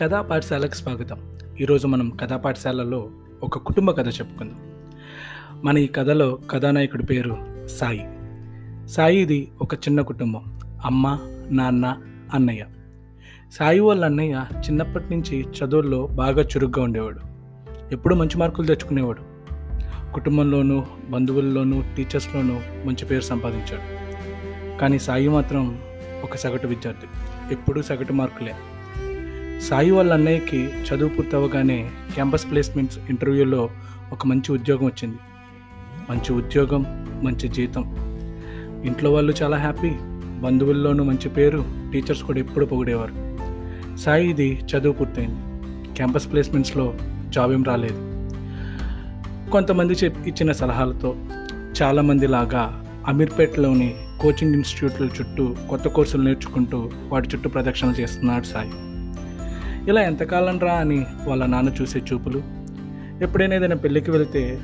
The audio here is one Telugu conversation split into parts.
కథా పాఠశాలకు స్వాగతం. ఈరోజు మనం కథా పాఠశాలలో ఒక కుటుంబ కథ చెప్పుకుందాం. మన ఈ కథలో కథానాయకుడి పేరు సాయి. సాయిది ఒక చిన్న కుటుంబం. అమ్మ నాన్న అన్నయ్య. సాయి వాళ్ళ అన్నయ్య చిన్నప్పటి నుంచి చదువుల్లో బాగా చురుగ్గా ఉండేవాడు. ఎప్పుడూ మంచి మార్కులు తెచ్చుకునేవాడు. కుటుంబంలోనూ బంధువుల్లోనూ టీచర్స్లోనూ మంచి పేరు సంపాదించాడు. కానీ సాయి మాత్రం ఒక సగటు విద్యార్థి. ఎప్పుడూ సగటు మార్కులే. సాయి వాళ్ళ అన్నయ్యకి చదువు పూర్తవగానే క్యాంపస్ ప్లేస్మెంట్స్ ఇంటర్వ్యూలో ఒక మంచి ఉద్యోగం వచ్చింది. మంచి ఉద్యోగం మంచి జీతం. ఇంట్లో వాళ్ళు చాలా హ్యాపీ బంధువుల్లోనూ మంచి పేరు టీచర్స్ కూడా ఎప్పుడు పొగిడేవారు. సాయి ఇది చదువు పూర్తయింది. క్యాంపస్ ప్లేస్మెంట్స్లో జాబ్ ఏం రాలేదు. కొంతమంది చెప్ ఇచ్చిన సలహాలతో చాలామంది లాగా అమీర్పేటలోని కోచింగ్ ఇన్స్టిట్యూట్ల చుట్టూ కొత్త కోర్సులు నేర్చుకుంటూ వాటి చుట్టూ ప్రదక్షిణలు చేస్తున్నాడు సాయి. ఇలా ఎంతకాలం రా అని వాళ్ళ నాన్న చూసే చూపులు. ఎప్పుడైనా ఏదైనా పెళ్ళికి వెళ్తే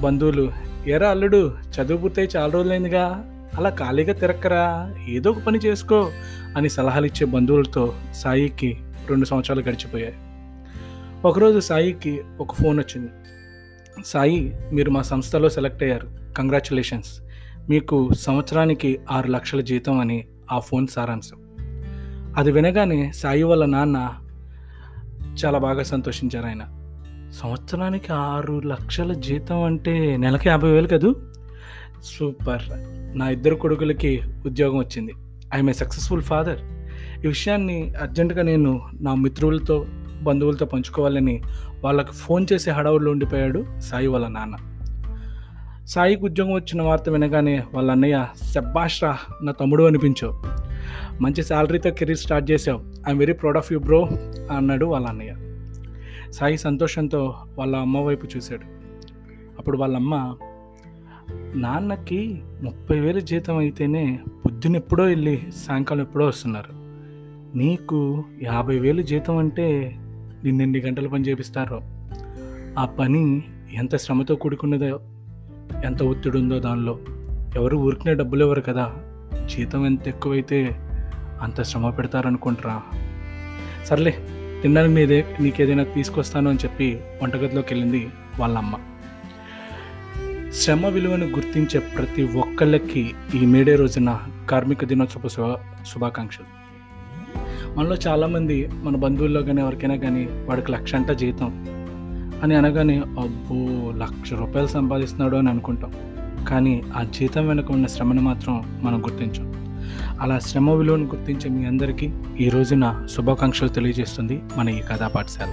బంధువులు ఎరా అల్లుడు చదువు పూర్తయి చాలా రోజులైందిగా అలా ఖాళీగా తిరక్కరా ఏదో ఒక పని చేసుకో అని సలహాలు ఇచ్చే బంధువులతో సాయికి రెండు సంవత్సరాలు గడిచిపోయాయి. ఒకరోజు సాయికి ఒక ఫోన్ వచ్చింది. సాయి మీరు మా సంస్థలో సెలెక్ట్ అయ్యారు. కంగ్రాచులేషన్స్. మీకు సంవత్సరానికి ఆరు లక్షల జీతం అని ఆ ఫోన్ సారాంశం. అది వినగానే సాయి వాళ్ళ నాన్న చాలా బాగా సంతోషించారు ఆయన. సంవత్సరానికి ఆరు లక్షల జీతం అంటే నెలకి యాభై వేలు కదూ? సూపర్. నా ఇద్దరు కొడుకులకి ఉద్యోగం వచ్చింది. I'm a successful father. ఈ విషయాన్ని అర్జెంటుగా నేను నా మిత్రులతో బంధువులతో పంచుకోవాలని వాళ్ళకు ఫోన్ చేసి హడావుల్లో ఉండిపోయాడు సాయి వాళ్ళ నాన్న. సాయికి ఉద్యోగం వచ్చిన వార్త వినగానే వాళ్ళ అన్నయ్య శబ్బాష్రా నా తమ్ముడు అనిపించావు. మంచి శాలరీతో కెరీర్ స్టార్ట్ చేసావు I'm very proud of you bro అన్నాడు వాళ్ళ అన్నయ్య. సాయి సంతోషంతో వాళ్ళ అమ్మ వైపు చూశాడు. అప్పుడు వాళ్ళ అమ్మ నాన్నకి ముప్పై వేలు జీతం అయితేనే పొద్దునెప్పుడో వెళ్ళి సాయంకాలం ఎప్పుడో వస్తున్నారు. నీకు యాభై వేలు జీతం అంటే నిన్నెన్ని గంటలు పని చేపిస్తారో ఆ పని ఎంత శ్రమతో కూడుకున్నదో ఎంత ఒత్తిడి ఉందో దానిలో. ఎవరు ఊరికినే డబ్బులు ఇవ్వరు కదా. జీతం ఎంత ఎక్కువైతే అంత శ్రమ పెడతారనుకుంటారా సర్లే తినడానికి నీదే నీకేదైనా తీసుకొస్తాను అని చెప్పి వంటగదిలోకి వెళ్ళింది వాళ్ళ అమ్మ శ్రమ విలువను గుర్తించే ప్రతి ఒక్కళ్ళకి ఈ మేడే రోజున కార్మిక దినోత్సవ శుభ శుభాకాంక్షలు. మనలో చాలామంది మన బంధువుల్లో కానీ ఎవరికైనా కానీ వాడికి లక్ష అంట జీతం అని అనగానే అబ్బో లక్ష రూపాయలు సంపాదిస్తున్నాడు అని అనుకుంటాం. కానీ ఆ జీతం వెనుక ఉన్న శ్రమను మాత్రం మనం గుర్తించాం. అలా శ్రమ విలువను గుర్తించే మీ అందరికీ ఈ రోజున శుభాకాంక్షలు తెలియజేస్తుంది మన ఈ కథా పాఠశాల